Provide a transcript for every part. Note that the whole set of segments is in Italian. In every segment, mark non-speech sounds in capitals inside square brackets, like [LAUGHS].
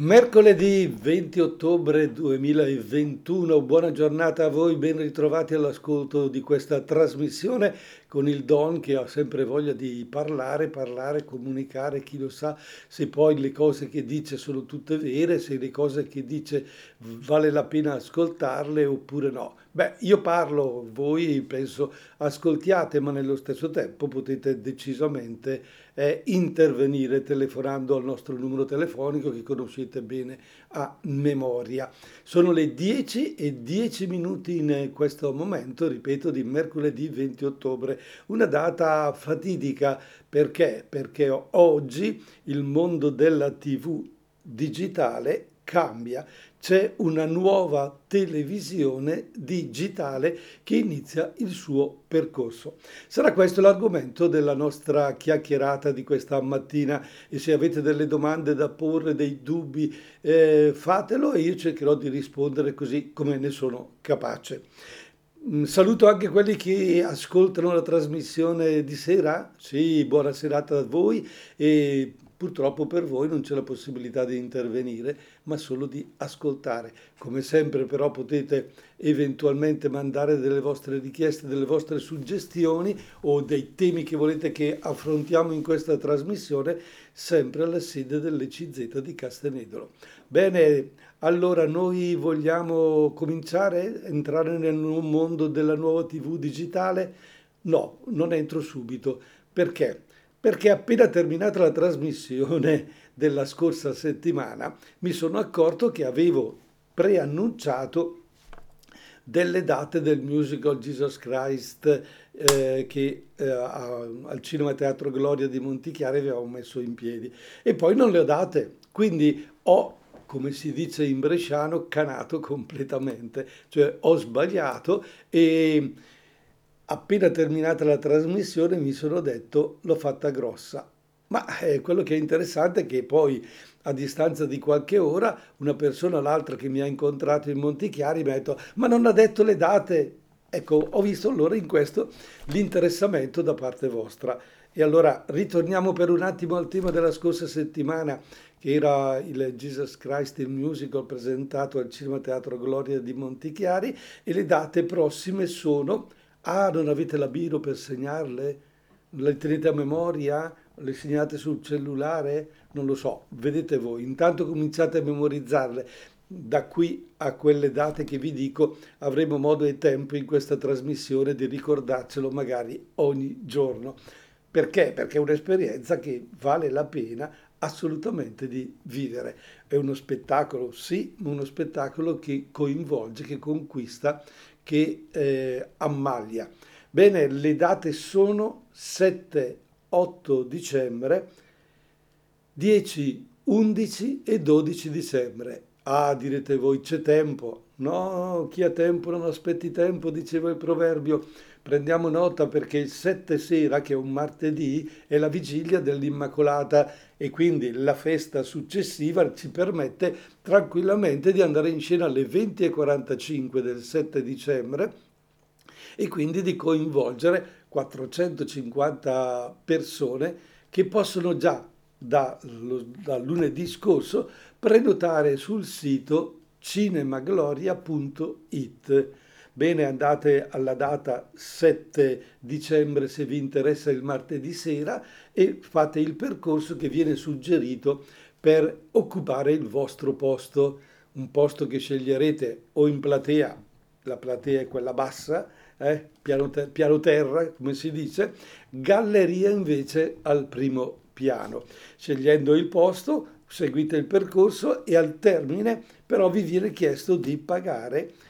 Mercoledì 20 ottobre 2021, buona giornata a voi, ben ritrovati all'ascolto di questa trasmissione con il Don che ha sempre voglia di parlare, parlare, comunicare, chi lo sa se poi le cose che dice sono tutte vere, se le cose che dice vale la pena ascoltarle oppure no. Beh, io parlo, voi penso ascoltiate, ma nello stesso tempo potete decisamente eh, intervenire telefonando al nostro numero telefonico che conoscete bene a memoria. Sono le 10 e 10 minuti in questo momento, ripeto, di mercoledì 20 ottobre, una data fatidica perché? Perché oggi il mondo della TV digitale cambia, c'è una nuova televisione digitale che inizia il suo percorso. Sarà questo l'argomento della nostra chiacchierata di questa mattina e se avete delle domande da porre, dei dubbi, eh, fatelo e io cercherò di rispondere così come ne sono capace. Mm, saluto anche quelli che ascoltano la trasmissione di sera. Sì, buona serata a voi e Purtroppo per voi non c'è la possibilità di intervenire, ma solo di ascoltare. Come sempre però potete eventualmente mandare delle vostre richieste, delle vostre suggestioni o dei temi che volete che affrontiamo in questa trasmissione, sempre alla sede dell'ECZ di Castenedolo. Bene, allora noi vogliamo cominciare, entrare nel mondo della nuova TV digitale? No, non entro subito. Perché? Perché appena terminata la trasmissione della scorsa settimana mi sono accorto che avevo preannunciato delle date del musical Jesus Christ eh, che eh, al Cinema Teatro Gloria di Montichiari avevamo messo in piedi. E poi non le ho date, quindi ho come si dice in bresciano, canato completamente, cioè ho sbagliato e appena terminata la trasmissione mi sono detto l'ho fatta grossa. Ma eh, quello che è interessante è che poi a distanza di qualche ora una persona l'altra che mi ha incontrato in Montichiari mi ha detto ma non ha detto le date. Ecco, ho visto allora in questo l'interessamento da parte vostra. E allora ritorniamo per un attimo al tema della scorsa settimana, che era il Jesus Christ il musical presentato al Cinema Teatro Gloria di Montichiari e le date prossime sono Ah, non avete la biro per segnarle? Le tenete a memoria? Le segnate sul cellulare? Non lo so, vedete voi. Intanto cominciate a memorizzarle. Da qui a quelle date che vi dico avremo modo e tempo in questa trasmissione di ricordarcelo magari ogni giorno. Perché? Perché è un'esperienza che vale la pena assolutamente di vivere. È uno spettacolo, sì, ma uno spettacolo che coinvolge, che conquista, che eh, ammaglia. Bene, le date sono 7, 8 dicembre, 10, 11 e 12 dicembre. Ah, direte voi, c'è tempo. No, chi ha tempo non aspetti tempo, diceva il proverbio. Prendiamo nota perché il 7 sera, che è un martedì, è la vigilia dell'Immacolata e quindi la festa successiva ci permette tranquillamente di andare in scena alle 20.45 del 7 dicembre e quindi di coinvolgere 450 persone che possono già da, da lunedì scorso prenotare sul sito cinemagloria.it Bene, andate alla data 7 dicembre se vi interessa il martedì sera e fate il percorso che viene suggerito per occupare il vostro posto, un posto che sceglierete o in platea, la platea è quella bassa, eh, piano, ter- piano terra come si dice, galleria invece al primo piano. Scegliendo il posto, seguite il percorso e al termine però vi viene chiesto di pagare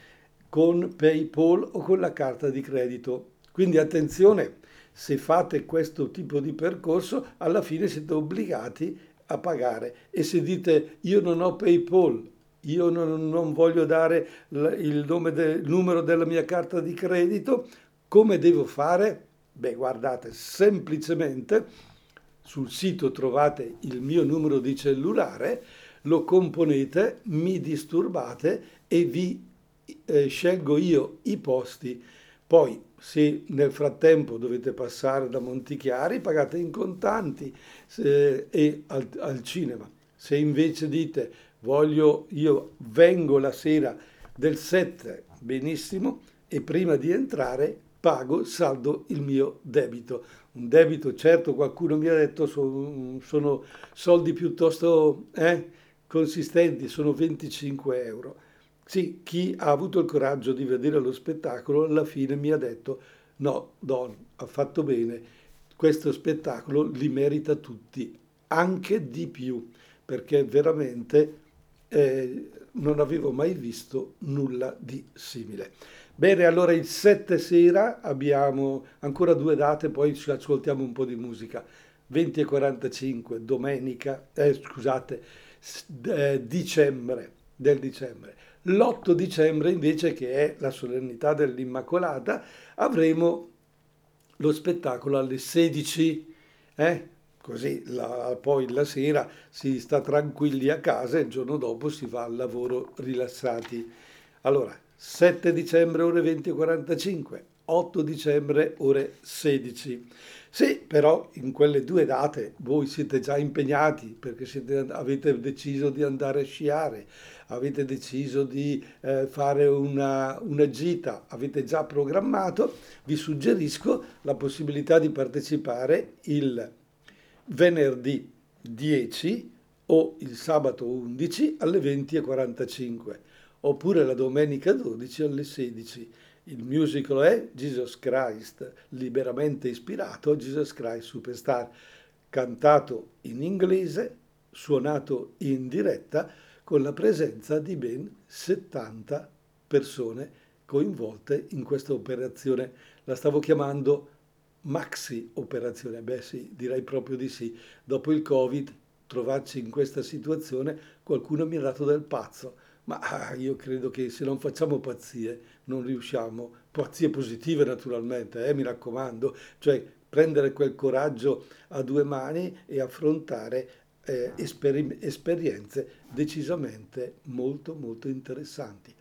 con PayPal o con la carta di credito. Quindi attenzione, se fate questo tipo di percorso, alla fine siete obbligati a pagare. E se dite io non ho PayPal, io non, non voglio dare il, del, il numero della mia carta di credito, come devo fare? Beh, guardate, semplicemente sul sito trovate il mio numero di cellulare, lo componete, mi disturbate e vi eh, scelgo io i posti, poi se nel frattempo dovete passare da Montichiari pagate in contanti eh, e al, al cinema. Se invece dite voglio, io vengo la sera del 7, benissimo, e prima di entrare pago, saldo il mio debito. Un debito, certo, qualcuno mi ha detto, sono, sono soldi piuttosto eh, consistenti, sono 25 euro. Sì, chi ha avuto il coraggio di vedere lo spettacolo alla fine mi ha detto no, Don, ha fatto bene, questo spettacolo li merita tutti, anche di più, perché veramente eh, non avevo mai visto nulla di simile. Bene, allora il 7 sera abbiamo ancora due date, poi ci ascoltiamo un po' di musica. 20 e 45, domenica, eh, scusate, eh, dicembre, del dicembre. L'8 dicembre invece, che è la solennità dell'Immacolata, avremo lo spettacolo alle 16, eh? così la, poi la sera si sta tranquilli a casa e il giorno dopo si va al lavoro rilassati. Allora, 7 dicembre ore 20.45, 8 dicembre ore 16. Sì, però in quelle due date voi siete già impegnati perché siete, avete deciso di andare a sciare, avete deciso di eh, fare una, una gita, avete già programmato, vi suggerisco la possibilità di partecipare il venerdì 10 o il sabato 11 alle 20.45 oppure la domenica 12 alle 16. Il musical è Jesus Christ, liberamente ispirato a Jesus Christ Superstar, cantato in inglese, suonato in diretta, con la presenza di ben 70 persone coinvolte in questa operazione. La stavo chiamando maxi operazione. Beh sì, direi proprio di sì. Dopo il Covid, trovarci in questa situazione, qualcuno mi ha dato del pazzo ma ah, io credo che se non facciamo pazzie non riusciamo, pazzie positive naturalmente, eh, mi raccomando, cioè prendere quel coraggio a due mani e affrontare eh, esperi- esperienze decisamente molto molto interessanti.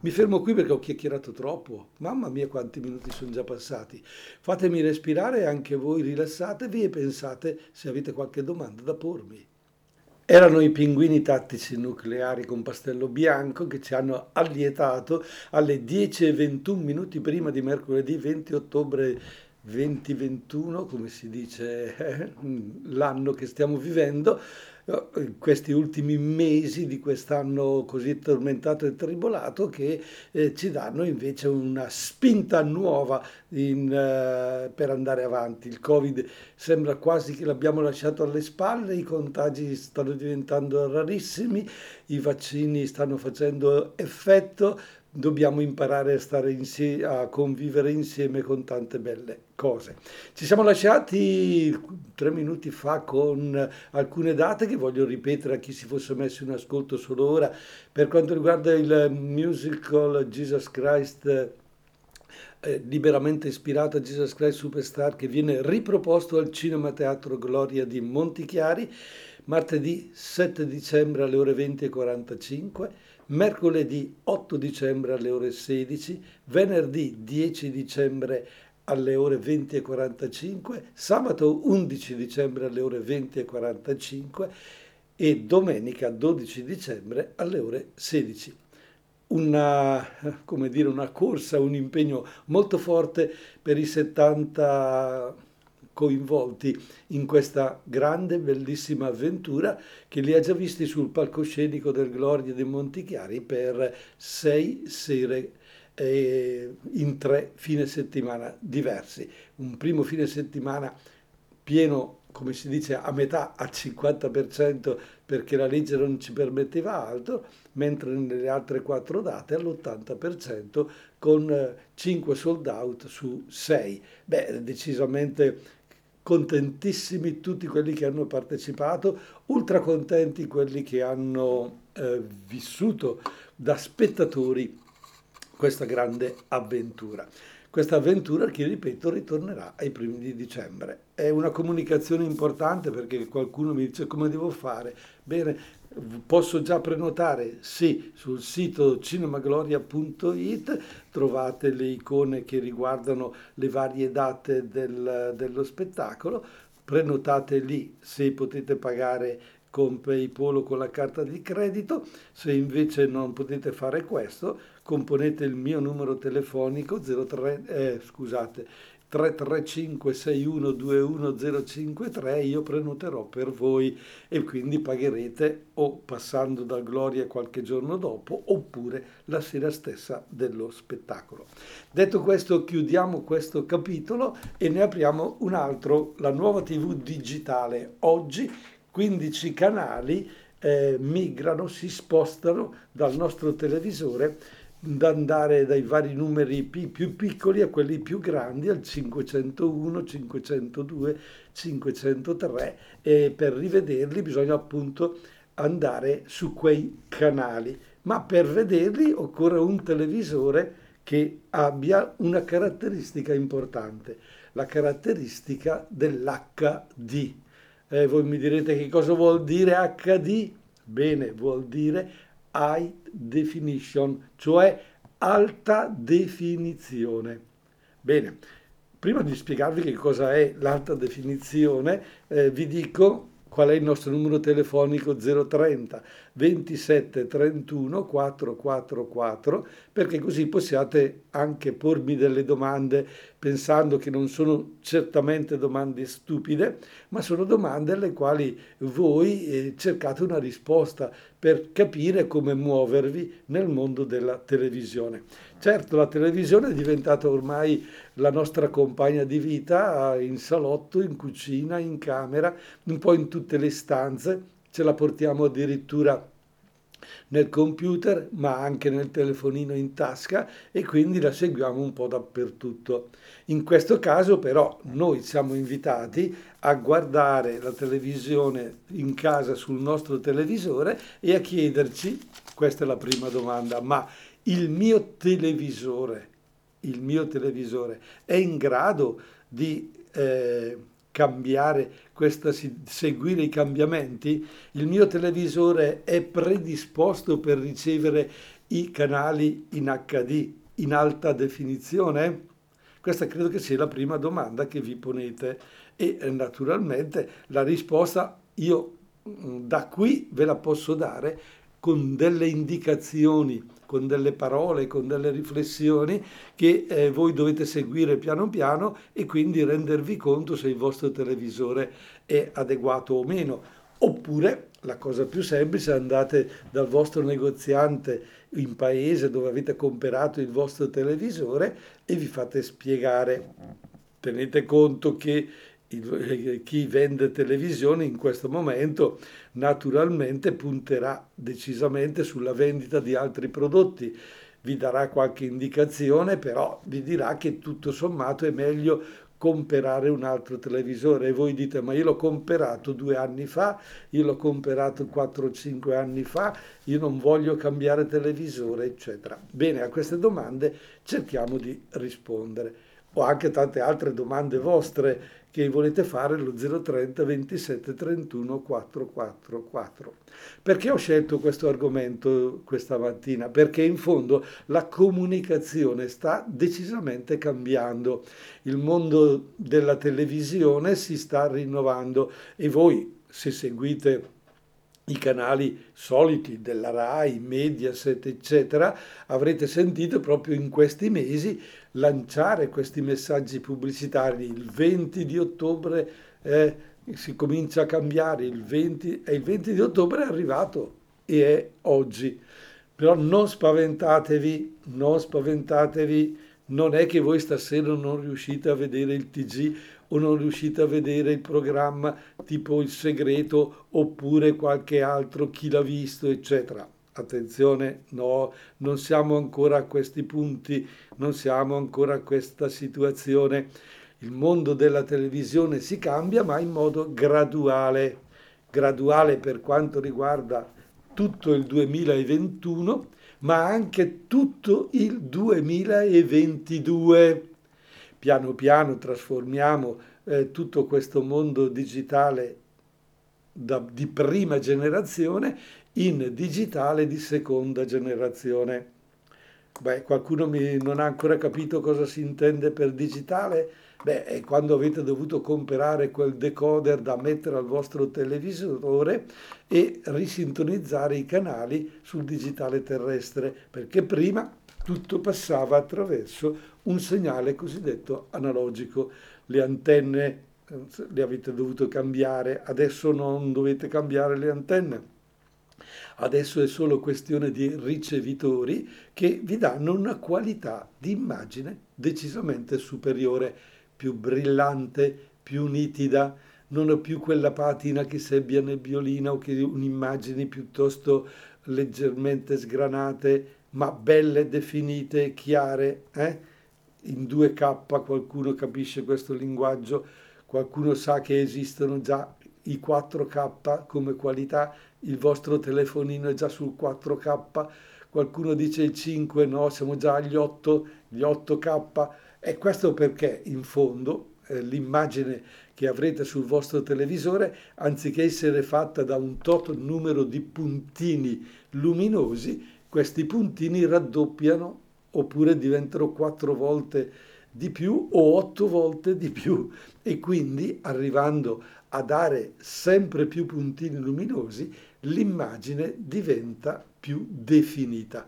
Mi fermo qui perché ho chiacchierato troppo. Mamma mia quanti minuti sono già passati. Fatemi respirare anche voi rilassatevi e pensate se avete qualche domanda da pormi. Erano i pinguini tattici nucleari con pastello bianco che ci hanno allietato alle 10.21 minuti prima di mercoledì 20 ottobre 2021, come si dice eh, l'anno che stiamo vivendo, questi ultimi mesi di quest'anno così tormentato e tribolato che eh, ci danno invece una spinta nuova in, eh, per andare avanti. Il Covid sembra quasi che l'abbiamo lasciato alle spalle, i contagi stanno diventando rarissimi, i vaccini stanno facendo effetto, dobbiamo imparare a, stare insieme, a convivere insieme con tante belle cose. Ci siamo lasciati tre minuti fa con alcune date che voglio ripetere a chi si fosse messo in ascolto solo ora. Per quanto riguarda il musical Jesus Christ, eh, liberamente ispirato a Jesus Christ Superstar, che viene riproposto al Cinema Teatro Gloria di Montichiari, martedì 7 dicembre alle ore 20.45 mercoledì 8 dicembre alle ore 16, venerdì 10 dicembre alle ore 20.45, sabato 11 dicembre alle ore 20.45 e domenica 12 dicembre alle ore 16. Una, dire, una corsa, un impegno molto forte per i 70 coinvolti in questa grande, bellissima avventura che li ha già visti sul palcoscenico del Gloria dei Montichiari per sei sere eh, in tre fine settimana diversi. Un primo fine settimana pieno, come si dice, a metà, al 50% perché la legge non ci permetteva altro, mentre nelle altre quattro date all'80% con 5 sold out su 6. Beh, decisamente contentissimi tutti quelli che hanno partecipato, ultra contenti quelli che hanno eh, vissuto da spettatori questa grande avventura. Questa avventura che, ripeto, ritornerà ai primi di dicembre. È una comunicazione importante perché qualcuno mi dice come devo fare. Bene, Posso già prenotare? Sì, sul sito cinemagloria.it trovate le icone che riguardano le varie date del, dello spettacolo. Prenotate lì se potete pagare con PayPal o con la carta di credito. Se invece non potete fare questo, componete il mio numero telefonico 03, eh, scusate, 335 6121053 io prenoterò per voi e quindi pagherete o passando da Gloria qualche giorno dopo oppure la sera stessa dello spettacolo. Detto questo chiudiamo questo capitolo e ne apriamo un altro, la nuova TV digitale. Oggi 15 canali eh, migrano, si spostano dal nostro televisore andare dai vari numeri più piccoli a quelli più grandi, al 501, 502, 503 e per rivederli bisogna appunto andare su quei canali, ma per vederli occorre un televisore che abbia una caratteristica importante, la caratteristica dell'HD. Eh, voi mi direte che cosa vuol dire HD? Bene, vuol dire high definition, cioè alta definizione. Bene, prima di spiegarvi che cosa è l'alta definizione, eh, vi dico qual è il nostro numero telefonico 030 27 31 444 perché così possiate anche pormi delle domande pensando che non sono certamente domande stupide ma sono domande alle quali voi eh, cercate una risposta per capire come muovervi nel mondo della televisione. Certo, la televisione è diventata ormai la nostra compagna di vita in salotto, in cucina, in camera, un po' in tutte le stanze, ce la portiamo addirittura nel computer ma anche nel telefonino in tasca e quindi la seguiamo un po' dappertutto. In questo caso però noi siamo invitati a guardare la televisione in casa sul nostro televisore e a chiederci, questa è la prima domanda, ma il mio televisore, il mio televisore è in grado di eh, cambiare, questa, seguire i cambiamenti? Il mio televisore è predisposto per ricevere i canali in HD in alta definizione? Questa credo che sia la prima domanda che vi ponete e eh, naturalmente la risposta io mm, da qui ve la posso dare con delle indicazioni con delle parole, con delle riflessioni che eh, voi dovete seguire piano piano e quindi rendervi conto se il vostro televisore è adeguato o meno. Oppure la cosa più semplice, andate dal vostro negoziante in paese dove avete comprato il vostro televisore e vi fate spiegare. Tenete conto che il, chi vende televisione in questo momento naturalmente punterà decisamente sulla vendita di altri prodotti, vi darà qualche indicazione, però vi dirà che tutto sommato è meglio comprare un altro televisore e voi dite ma io l'ho comprato due anni fa, io l'ho comprato 4-5 anni fa, io non voglio cambiare televisore, eccetera. Bene, a queste domande cerchiamo di rispondere. Ho anche tante altre domande vostre che volete fare lo 030 27 31 444. Perché ho scelto questo argomento questa mattina? Perché in fondo la comunicazione sta decisamente cambiando. Il mondo della televisione si sta rinnovando e voi se seguite i canali soliti della RAI, Mediaset, eccetera, avrete sentito proprio in questi mesi lanciare questi messaggi pubblicitari. Il 20 di ottobre eh, si comincia a cambiare, il 20, e il 20 di ottobre è arrivato e è oggi. Però non spaventatevi, non spaventatevi, non è che voi stasera non riuscite a vedere il TG o non riuscite a vedere il programma tipo Il Segreto oppure qualche altro, chi l'ha visto, eccetera. Attenzione, no, non siamo ancora a questi punti, non siamo ancora a questa situazione. Il mondo della televisione si cambia, ma in modo graduale. Graduale per quanto riguarda tutto il 2021, ma anche tutto il 2022 piano piano trasformiamo eh, tutto questo mondo digitale da, di prima generazione in digitale di seconda generazione. Beh, qualcuno mi, non ha ancora capito cosa si intende per digitale? Beh, è quando avete dovuto comprare quel decoder da mettere al vostro televisore e risintonizzare i canali sul digitale terrestre, perché prima tutto passava attraverso un segnale cosiddetto analogico. Le antenne eh, le avete dovute cambiare, adesso non dovete cambiare le antenne. Adesso è solo questione di ricevitori che vi danno una qualità di immagine decisamente superiore, più brillante, più nitida, non ho più quella patina che sebbia nebbiolina o che un'immagini piuttosto leggermente sgranate, ma belle, definite, chiare. Eh? In 2K qualcuno capisce questo linguaggio, qualcuno sa che esistono già i 4K come qualità, il vostro telefonino è già sul 4K, qualcuno dice il 5, no, siamo già agli 8, gli 8K. E questo perché in fondo eh, l'immagine che avrete sul vostro televisore, anziché essere fatta da un tot numero di puntini luminosi, questi puntini raddoppiano oppure diventano quattro volte di più o otto volte di più e quindi arrivando a dare sempre più puntini luminosi l'immagine diventa più definita.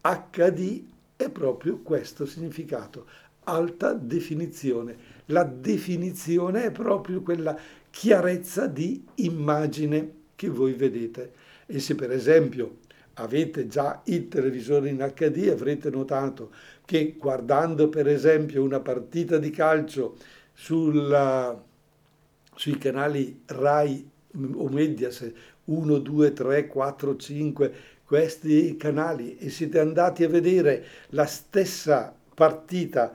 HD è proprio questo significato, alta definizione. La definizione è proprio quella chiarezza di immagine che voi vedete. E se per esempio avete già il televisore in HD avrete notato che guardando per esempio una partita di calcio sulla, sui canali RAI o Mediaset 1, 2, 3, 4, 5, questi canali e siete andati a vedere la stessa partita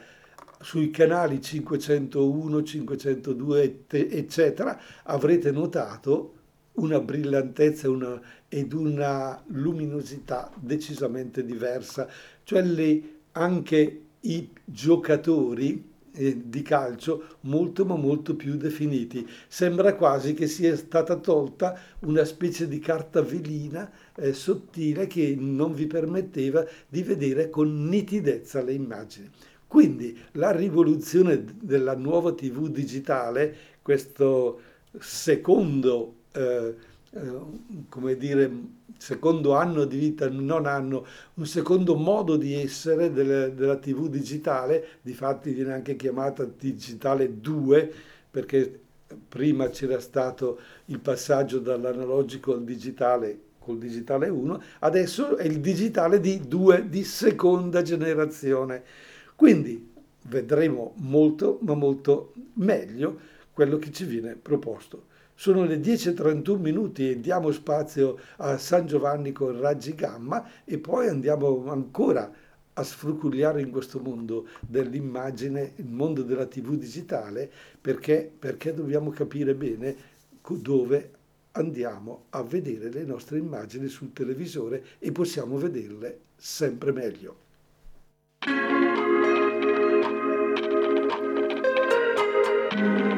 sui canali 501, 502, eccetera, avrete notato una brillantezza una, ed una luminosità decisamente diversa. Cioè le, anche i giocatori di calcio molto ma molto più definiti. Sembra quasi che sia stata tolta una specie di carta velina eh, sottile che non vi permetteva di vedere con nitidezza le immagini. Quindi la rivoluzione della nuova TV digitale, questo secondo eh, come dire, secondo anno di vita, non anno, un secondo modo di essere delle, della TV digitale, difatti viene anche chiamata digitale 2, perché prima c'era stato il passaggio dall'analogico al digitale col digitale 1, adesso è il digitale di 2 di seconda generazione. Quindi vedremo molto, ma molto meglio quello che ci viene proposto. Sono le 10.31 minuti e diamo spazio a San Giovanni con raggi gamma e poi andiamo ancora a sfrucugliare in questo mondo dell'immagine, il mondo della TV digitale, perché, perché dobbiamo capire bene dove andiamo a vedere le nostre immagini sul televisore e possiamo vederle sempre meglio. cosa mi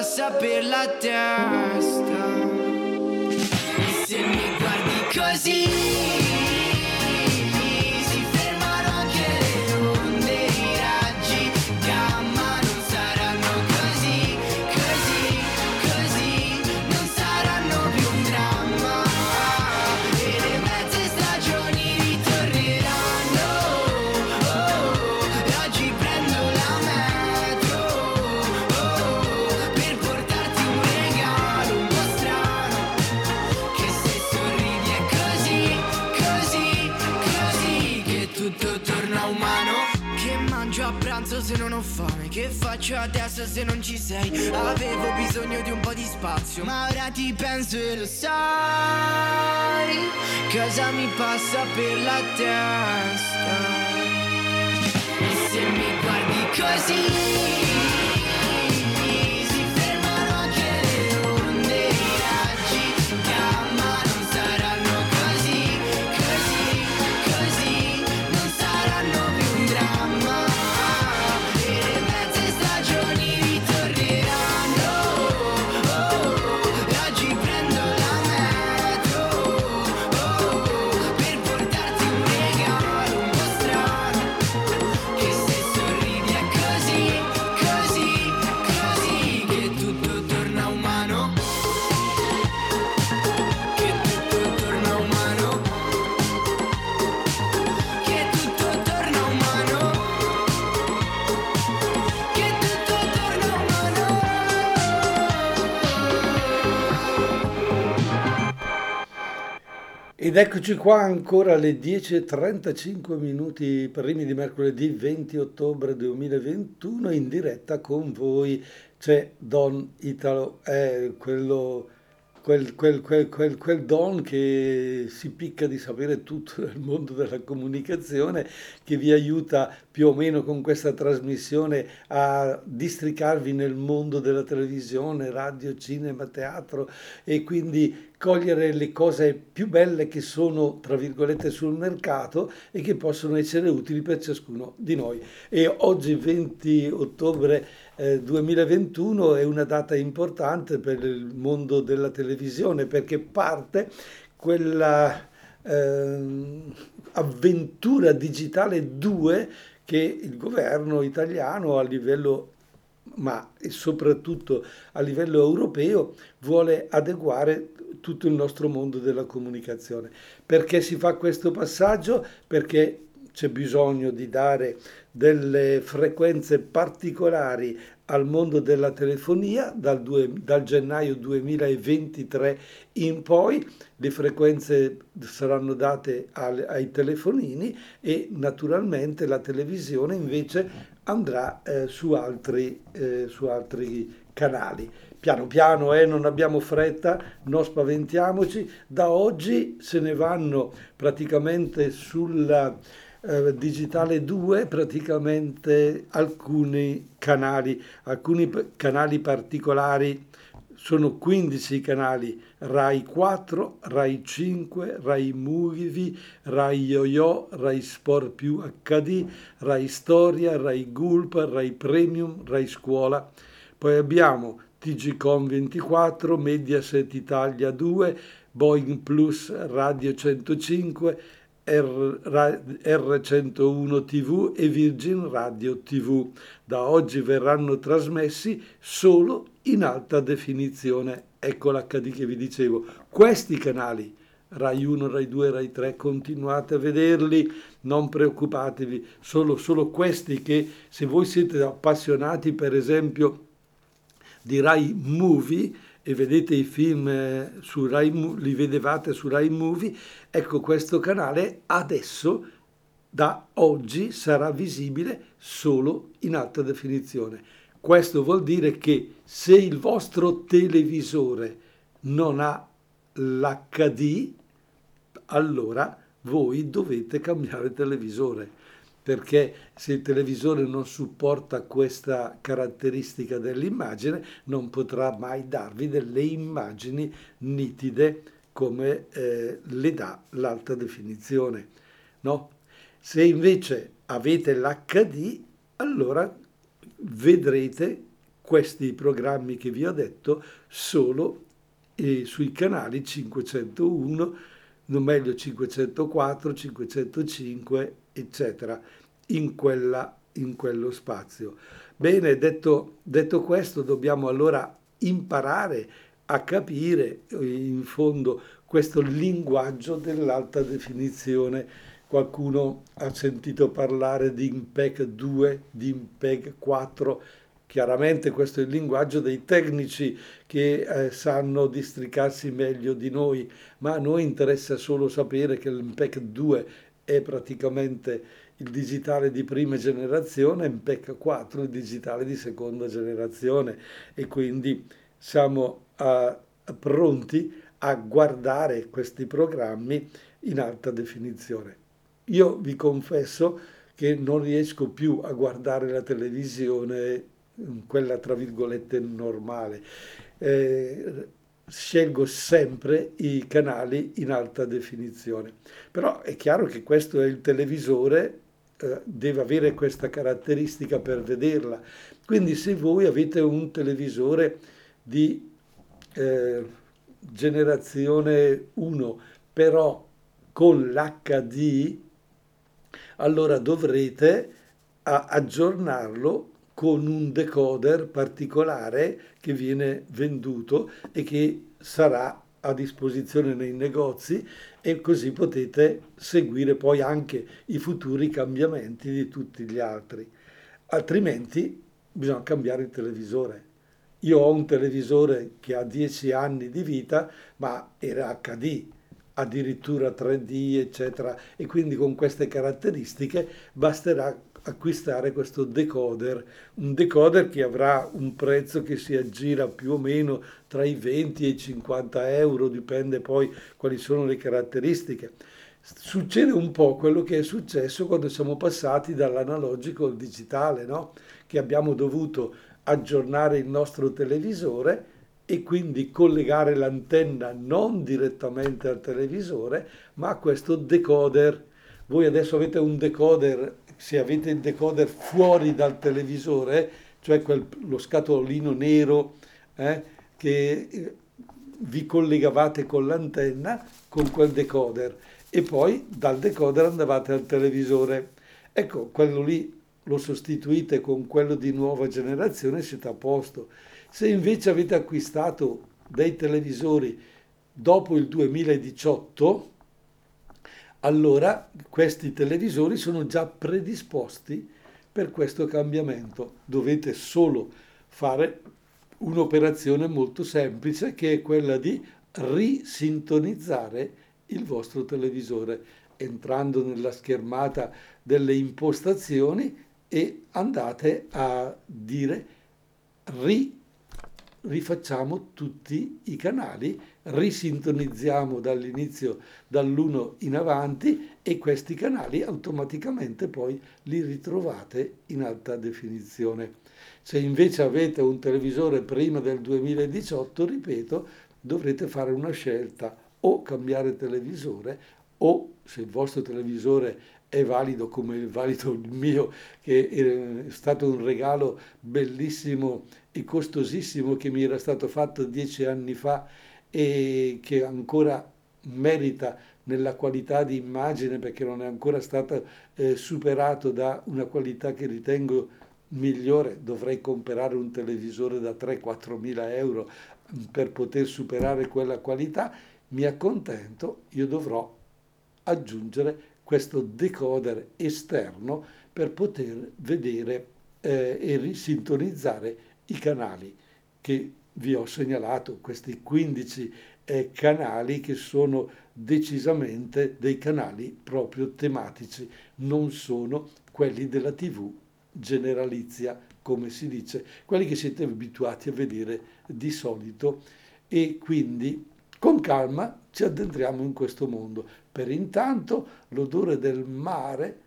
passa per la testa. Se mi guardi così, se non ho fame? Che faccio adesso se non ci sei? Avevo bisogno di un po' di spazio, ma ora ti penso e lo sai. Cosa mi passa per la testa? E se mi guardi così Ed eccoci qua ancora alle 10.35 minuti primi di mercoledì 20 ottobre 2021 in diretta con voi. C'è Don Italo, è quello quel, quel, quel, quel, don che si picca di sapere tutto nel mondo della comunicazione, che vi aiuta più o meno con questa trasmissione a districarvi nel mondo della televisione, radio, cinema, teatro e quindi cogliere le cose più belle che sono, tra virgolette, sul mercato e che possono essere utili per ciascuno di noi. E oggi, 20 ottobre, 2021 eh, è una data importante per il mondo della televisione perché parte quella eh, avventura digitale 2 che il governo italiano a livello ma soprattutto a livello europeo vuole adeguare tutto il nostro mondo della comunicazione. Perché si fa questo passaggio? Perché c'è bisogno di dare delle frequenze particolari al mondo della telefonia dal, due, dal, gennaio 2023 in poi le frequenze saranno date al, ai telefonini e naturalmente la televisione invece andrà eh, su, altri, eh, su altri canali piano piano, eh, non abbiamo fretta, non spaventiamoci, da oggi se ne vanno praticamente sulla eh, Digitale 2 praticamente alcuni canali, alcuni canali particolari, sono 15 canali, Rai 4, Rai 5, Rai Movie, Rai Yo-Yo, Rai Sport più HD, Rai Storia, Rai Gulp, Rai Premium, Rai Scuola. Poi abbiamo TGCOM 24, Mediaset Italia 2, Boeing Plus Radio 105, R, R101 TV e Virgin Radio TV. Da oggi verranno trasmessi solo in alta definizione. Ecco l'HD che vi dicevo. Questi canali, Rai 1, Rai 2, Rai 3, continuate a vederli, non preoccupatevi, solo, solo questi che se voi siete appassionati per esempio di Rai Movie e vedete i film eh, su Rai, li vedevate su Rai Movie, ecco questo canale adesso da oggi sarà visibile solo in alta definizione. Questo vuol dire che se il vostro televisore non ha l'HD, allora voi dovete cambiare televisore perché se il televisore non supporta questa caratteristica dell'immagine non potrà mai darvi delle immagini nitide come eh, le dà l'alta definizione. No? Se invece avete l'HD, allora vedrete questi programmi che vi ho detto solo eh, sui canali 501, non meglio 504, 505 eccetera, in, quella, in quello spazio. Bene, detto, detto questo, dobbiamo allora imparare a capire in fondo questo linguaggio dell'alta definizione. Qualcuno ha sentito parlare di IMPEG 2, di IMPEG 4, chiaramente questo è il linguaggio dei tecnici che eh, sanno districarsi meglio di noi, ma a noi interessa solo sapere che l'IMPEG 2 è praticamente il digitale di prima generazione, MPEG 4 il digitale di seconda generazione e quindi siamo a, pronti a guardare questi programmi in alta definizione. Io vi confesso che non riesco più a guardare la televisione, quella tra virgolette normale. Eh, scelgo sempre i canali in alta definizione. Però è chiaro che questo è il televisore, eh, deve avere questa caratteristica per vederla. Quindi se voi avete un televisore di eh, generazione 1, però con l'HD, allora dovrete aggiornarlo con un decoder particolare che viene venduto e che sarà a disposizione nei negozi e così potete seguire poi anche i futuri cambiamenti di tutti gli altri. Altrimenti bisogna cambiare il televisore. Io ho un televisore che ha 10 anni di vita, ma era HD, addirittura 3D, eccetera, e quindi con queste caratteristiche basterà acquistare questo decoder, un decoder che avrà un prezzo che si aggira più o meno tra i 20 e i 50 euro, dipende poi quali sono le caratteristiche. Succede un po' quello che è successo quando siamo passati dall'analogico al digitale, no? che abbiamo dovuto aggiornare il nostro televisore e quindi collegare l'antenna non direttamente al televisore, ma a questo decoder. Voi adesso avete un decoder se avete il decoder fuori dal televisore, cioè quel, lo scatolino nero eh, che eh, vi collegavate con l'antenna con quel decoder e poi dal decoder andavate al televisore. Ecco, quello lì lo sostituite con quello di nuova generazione siete a posto. Se invece avete acquistato dei televisori dopo il 2018, allora questi televisori sono già predisposti per questo cambiamento. Dovete solo fare un'operazione molto semplice che è quella di risintonizzare il vostro televisore entrando nella schermata delle impostazioni e andate a dire ri rifacciamo tutti i canali, risintonizziamo dall'inizio, dall'1 in avanti e questi canali automaticamente poi li ritrovate in alta definizione. Se invece avete un televisore prima del 2018, ripeto, dovrete fare una scelta o cambiare televisore o se il vostro televisore è valido come è valido il mio, che è stato un regalo bellissimo e costosissimo che mi era stato fatto dieci anni fa e che ancora merita nella qualità di immagine perché non è ancora stato eh, superato da una qualità che ritengo migliore, dovrei comprare un televisore da 3-4 mila euro per poter superare quella qualità, mi accontento, io dovrò aggiungere questo decoder esterno per poter vedere eh, e risintonizzare i canali che vi ho segnalato, questi 15 eh, canali che sono decisamente dei canali proprio tematici, non sono quelli della TV generalizia, come si dice, quelli che siete abituati a vedere di solito e quindi con calma ci addentriamo in questo mondo. Per intanto l'odore del mare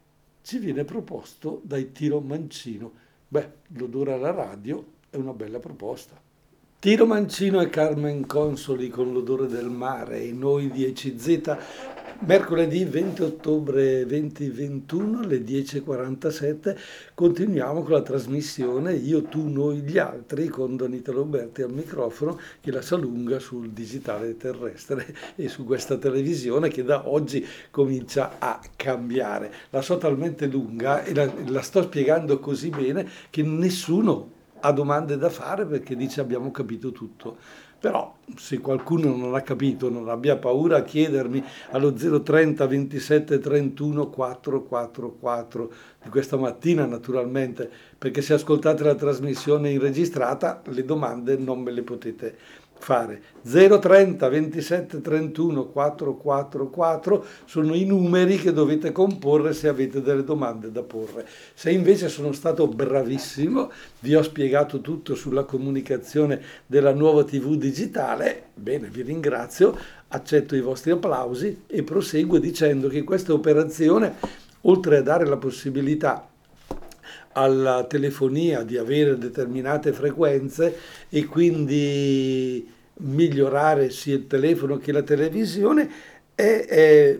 ci viene proposto dai Tiro Mancino. Beh, l'odore alla radio è una bella proposta. Tiro Mancino e Carmen Consoli con l'odore del mare e noi di ECZ Mercoledì 20 ottobre 2021 alle 10.47 continuiamo con la trasmissione Io, tu, noi, gli altri con Donita Roberti al microfono che la sa lunga sul digitale terrestre [LAUGHS] e su questa televisione che da oggi comincia a cambiare. La so talmente lunga e la, la sto spiegando così bene che nessuno ha domande da fare perché dice abbiamo capito tutto. Però se qualcuno non ha capito, non abbia paura a chiedermi allo 030 27 31 444 di questa mattina naturalmente, perché se ascoltate la trasmissione in registrata le domande non me le potete fare 030 27 31 444 sono i numeri che dovete comporre se avete delle domande da porre. Se invece sono stato bravissimo, vi ho spiegato tutto sulla comunicazione della nuova TV digitale, bene, vi ringrazio, accetto i vostri applausi e proseguo dicendo che questa operazione, oltre a dare la possibilità alla telefonia di avere determinate frequenze e quindi migliorare sia il telefono che la televisione è, è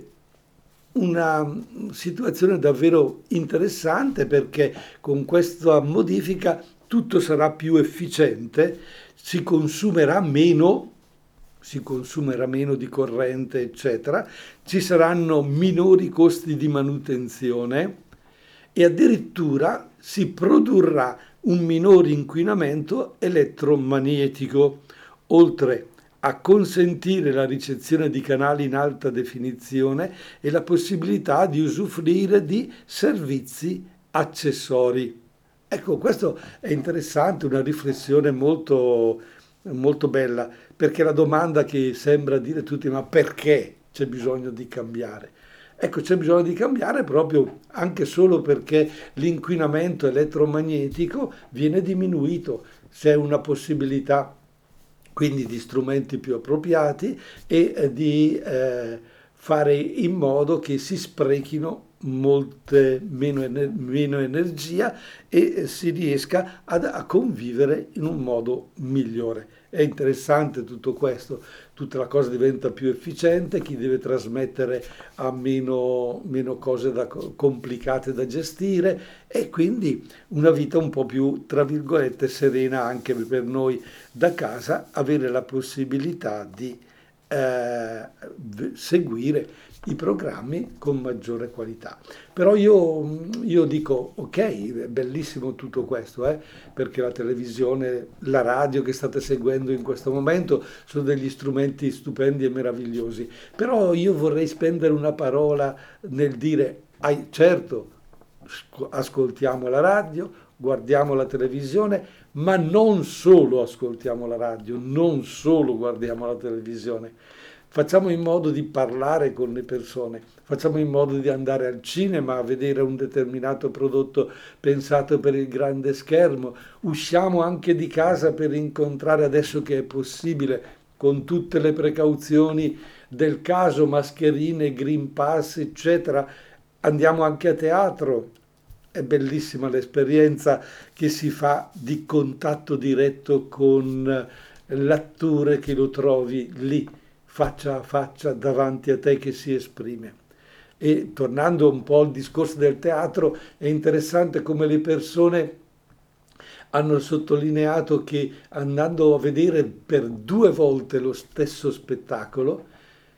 una situazione davvero interessante perché con questa modifica tutto sarà più efficiente, si consumerà meno si consumerà meno di corrente, eccetera, ci saranno minori costi di manutenzione e addirittura si produrrà un minore inquinamento elettromagnetico, oltre a consentire la ricezione di canali in alta definizione e la possibilità di usufruire di servizi accessori. Ecco, questo è interessante, una riflessione molto, molto bella, perché la domanda che sembra dire tutti, ma perché c'è bisogno di cambiare? Ecco, c'è bisogno di cambiare proprio anche solo perché l'inquinamento elettromagnetico viene diminuito, c'è una possibilità quindi di strumenti più appropriati e eh, di eh, fare in modo che si sprechino molte meno, meno energia e si riesca ad, a convivere in un modo migliore. È interessante tutto questo, tutta la cosa diventa più efficiente, chi deve trasmettere ha meno, meno cose da, complicate da gestire e quindi una vita un po' più, tra virgolette, serena anche per noi da casa, avere la possibilità di eh, seguire i programmi con maggiore qualità. Però io, io dico, ok, è bellissimo tutto questo, eh, perché la televisione, la radio che state seguendo in questo momento sono degli strumenti stupendi e meravigliosi, però io vorrei spendere una parola nel dire, ah, certo, ascoltiamo la radio, guardiamo la televisione, ma non solo ascoltiamo la radio, non solo guardiamo la televisione facciamo in modo di parlare con le persone, facciamo in modo di andare al cinema a vedere un determinato prodotto pensato per il grande schermo, usciamo anche di casa per incontrare adesso che è possibile con tutte le precauzioni del caso, mascherine, green pass, eccetera. Andiamo anche a teatro, è bellissima l'esperienza che si fa di contatto diretto con l'attore che lo trovi lì faccia a faccia davanti a te che si esprime. E tornando un po' al discorso del teatro, è interessante come le persone hanno sottolineato che andando a vedere per due volte lo stesso spettacolo,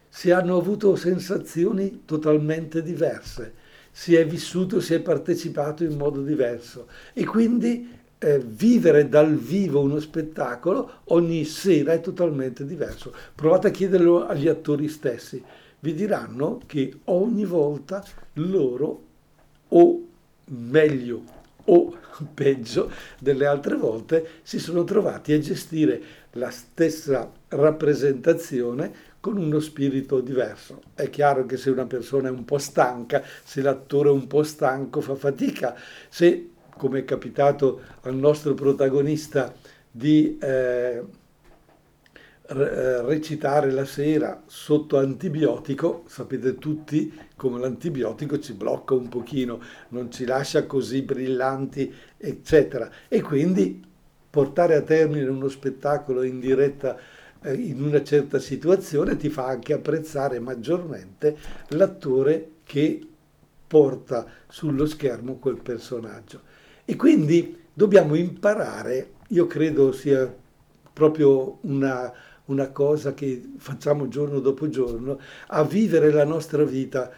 si hanno avuto sensazioni totalmente diverse, si è vissuto, si è partecipato in modo diverso e quindi eh, vivere dal vivo uno spettacolo ogni sera è totalmente diverso. Provate a chiederlo agli attori stessi, vi diranno che ogni volta loro o meglio o [LAUGHS] peggio delle altre volte si sono trovati a gestire la stessa rappresentazione con uno spirito diverso. È chiaro che se una persona è un po' stanca, se l'attore è un po' stanco fa fatica, se come è capitato al nostro protagonista di eh, eh, recitare la sera sotto antibiotico, sapete tutti come l'antibiotico ci blocca un pochino, non ci lascia così brillanti, eccetera. E quindi portare a termine uno spettacolo in diretta eh, in una certa situazione ti fa anche apprezzare maggiormente l'attore che porta sullo schermo quel personaggio. E quindi dobbiamo imparare, io credo sia proprio una, una cosa che facciamo giorno dopo giorno, a vivere la nostra vita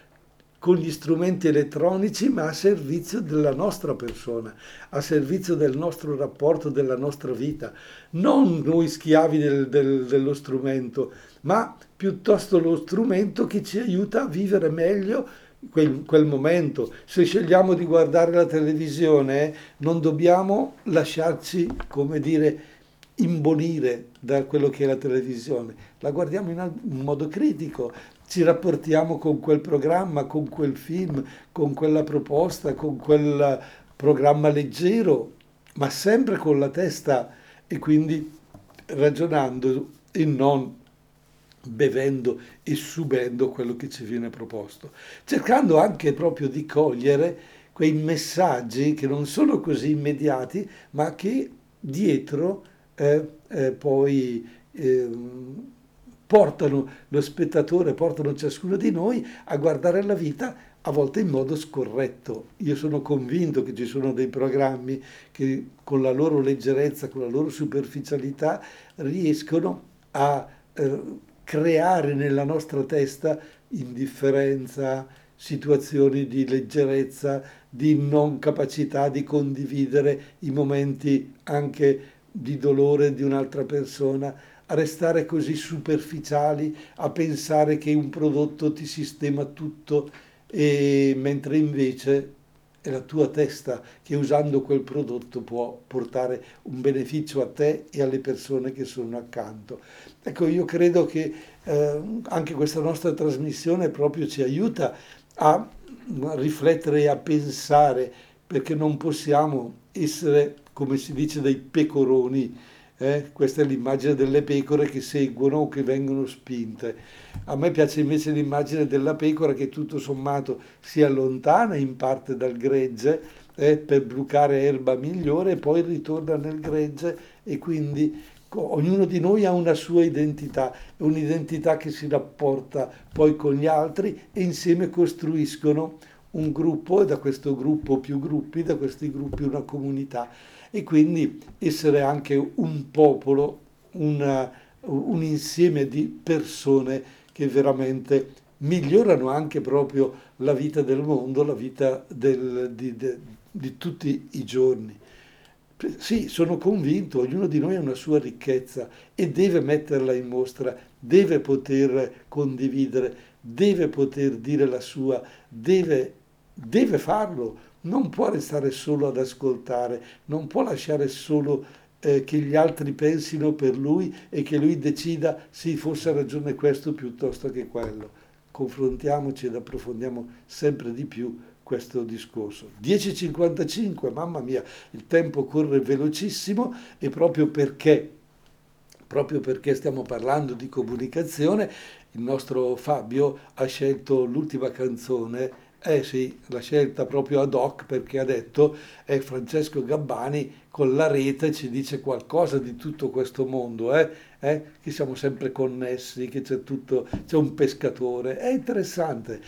con gli strumenti elettronici, ma a servizio della nostra persona, a servizio del nostro rapporto, della nostra vita. Non noi schiavi del, del, dello strumento, ma piuttosto lo strumento che ci aiuta a vivere meglio quel, quel momento. Se scegliamo di guardare la televisione non dobbiamo lasciarci, come dire, imbonire da quello che è la televisione, la guardiamo in modo critico, ci rapportiamo con quel programma, con quel film, con quella proposta, con quel programma leggero, ma sempre con la testa. E quindi ragionando e non bevendo e subendo quello che ci viene proposto, cercando anche proprio di cogliere quei messaggi che non sono così immediati, ma che dietro eh, eh, poi eh, portano lo spettatore, portano ciascuno di noi a guardare la vita a volte in modo scorretto. Io sono convinto che ci sono dei programmi che con la loro leggerezza, con la loro superficialità riescono a eh, creare nella nostra testa indifferenza, situazioni di leggerezza, di non capacità di condividere i momenti anche di dolore di un'altra persona, a restare così superficiali, a pensare che un prodotto ti sistema tutto e mentre invece è la tua testa che usando quel prodotto può portare un beneficio a te e alle persone che sono accanto. Ecco, io credo che eh, anche questa nostra trasmissione proprio ci aiuta a riflettere e a pensare perché non possiamo essere, come si dice, dei pecoroni eh? Questa è l'immagine delle pecore che seguono o che vengono spinte. A me piace invece l'immagine della pecora che tutto sommato si allontana in parte dal gregge eh, per brucare erba migliore e poi ritorna nel gregge e quindi ognuno di noi ha una sua identità, un'identità che si rapporta poi con gli altri e insieme costruiscono un gruppo e da questo gruppo più gruppi, da questi gruppi una comunità e quindi essere anche un popolo, una, un insieme di persone che veramente migliorano anche proprio la vita del mondo, la vita del, di, de, di tutti i giorni. Sì, sono convinto, ognuno di noi ha una sua ricchezza e deve metterla in mostra, deve poter condividere, deve poter dire la sua, deve, deve farlo, non può restare solo ad ascoltare, non può lasciare solo eh, che gli altri pensino per lui e che lui decida se fosse ragione questo piuttosto che quello. Confrontiamoci ed approfondiamo sempre di più questo discorso. 10.55, mamma mia, il tempo corre velocissimo e proprio perché, proprio perché stiamo parlando di comunicazione, il nostro Fabio ha scelto l'ultima canzone eh sì, la scelta proprio ad hoc perché ha detto è Francesco Gabbani con la rete ci dice qualcosa di tutto questo mondo, eh? Eh? che siamo sempre connessi, che c'è tutto, c'è un pescatore, è interessante,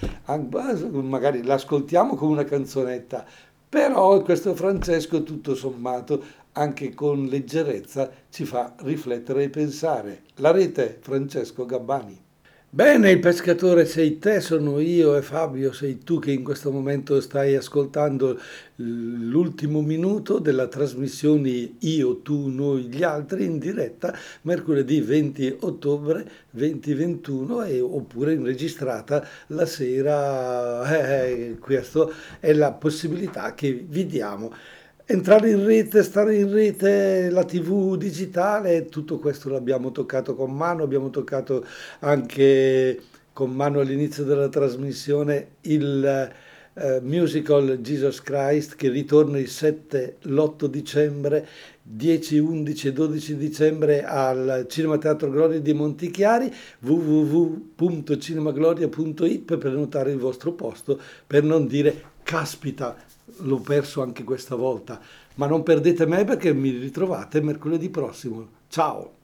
magari l'ascoltiamo come una canzonetta, però questo Francesco tutto sommato anche con leggerezza ci fa riflettere e pensare. La rete Francesco Gabbani. Bene, il pescatore sei te, sono io e Fabio, sei tu che in questo momento stai ascoltando l'ultimo minuto della trasmissione Io, tu, noi, gli altri in diretta mercoledì 20 ottobre 2021 e, oppure registrata la sera. Eh, eh questa è la possibilità che vi diamo entrare in rete, stare in rete, la tv digitale, tutto questo l'abbiamo toccato con mano, abbiamo toccato anche con mano all'inizio della trasmissione il uh, musical Jesus Christ che ritorna il 7, l'8 dicembre, 10, 11 e 12 dicembre al Cinema Teatro Gloria di Montichiari www.cinemagloria.it per prenotare il vostro posto per non dire caspita l'ho perso anche questa volta, ma non perdete me perché mi ritrovate mercoledì prossimo. Ciao!